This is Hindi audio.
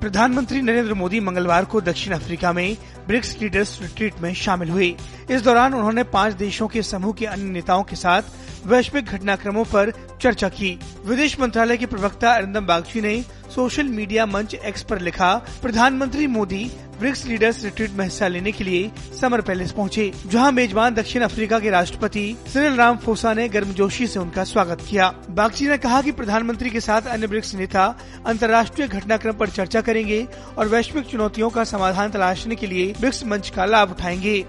प्रधानमंत्री नरेंद्र मोदी मंगलवार को दक्षिण अफ्रीका में ब्रिक्स लीडर्स रिट्रीट में शामिल हुए। इस दौरान उन्होंने पाँच देशों के समूह के अन्य नेताओं के साथ वैश्विक घटनाक्रमों पर चर्चा की। विदेश मंत्रालय के प्रवक्ता अरिंदम बागची ने सोशल मीडिया मंच एक्स पर लिखा, प्रधानमंत्री मोदी ब्रिक्स लीडर्स रिट्रीट में हिस्सा लेने के लिए समर पैलेस पहुँचे, जहाँ मेजबान दक्षिण अफ्रीका के राष्ट्रपति सिरिल रामफोसा ने गर्मजोशी से उनका स्वागत किया। बागची ने कहा कि प्रधानमंत्री के साथ अन्य ब्रिक्स नेता अंतर्राष्ट्रीय घटनाक्रम पर चर्चा करेंगे और वैश्विक चुनौतियों का समाधान तलाशने के लिए ब्रिक्स मंच का लाभ उठाएँगे।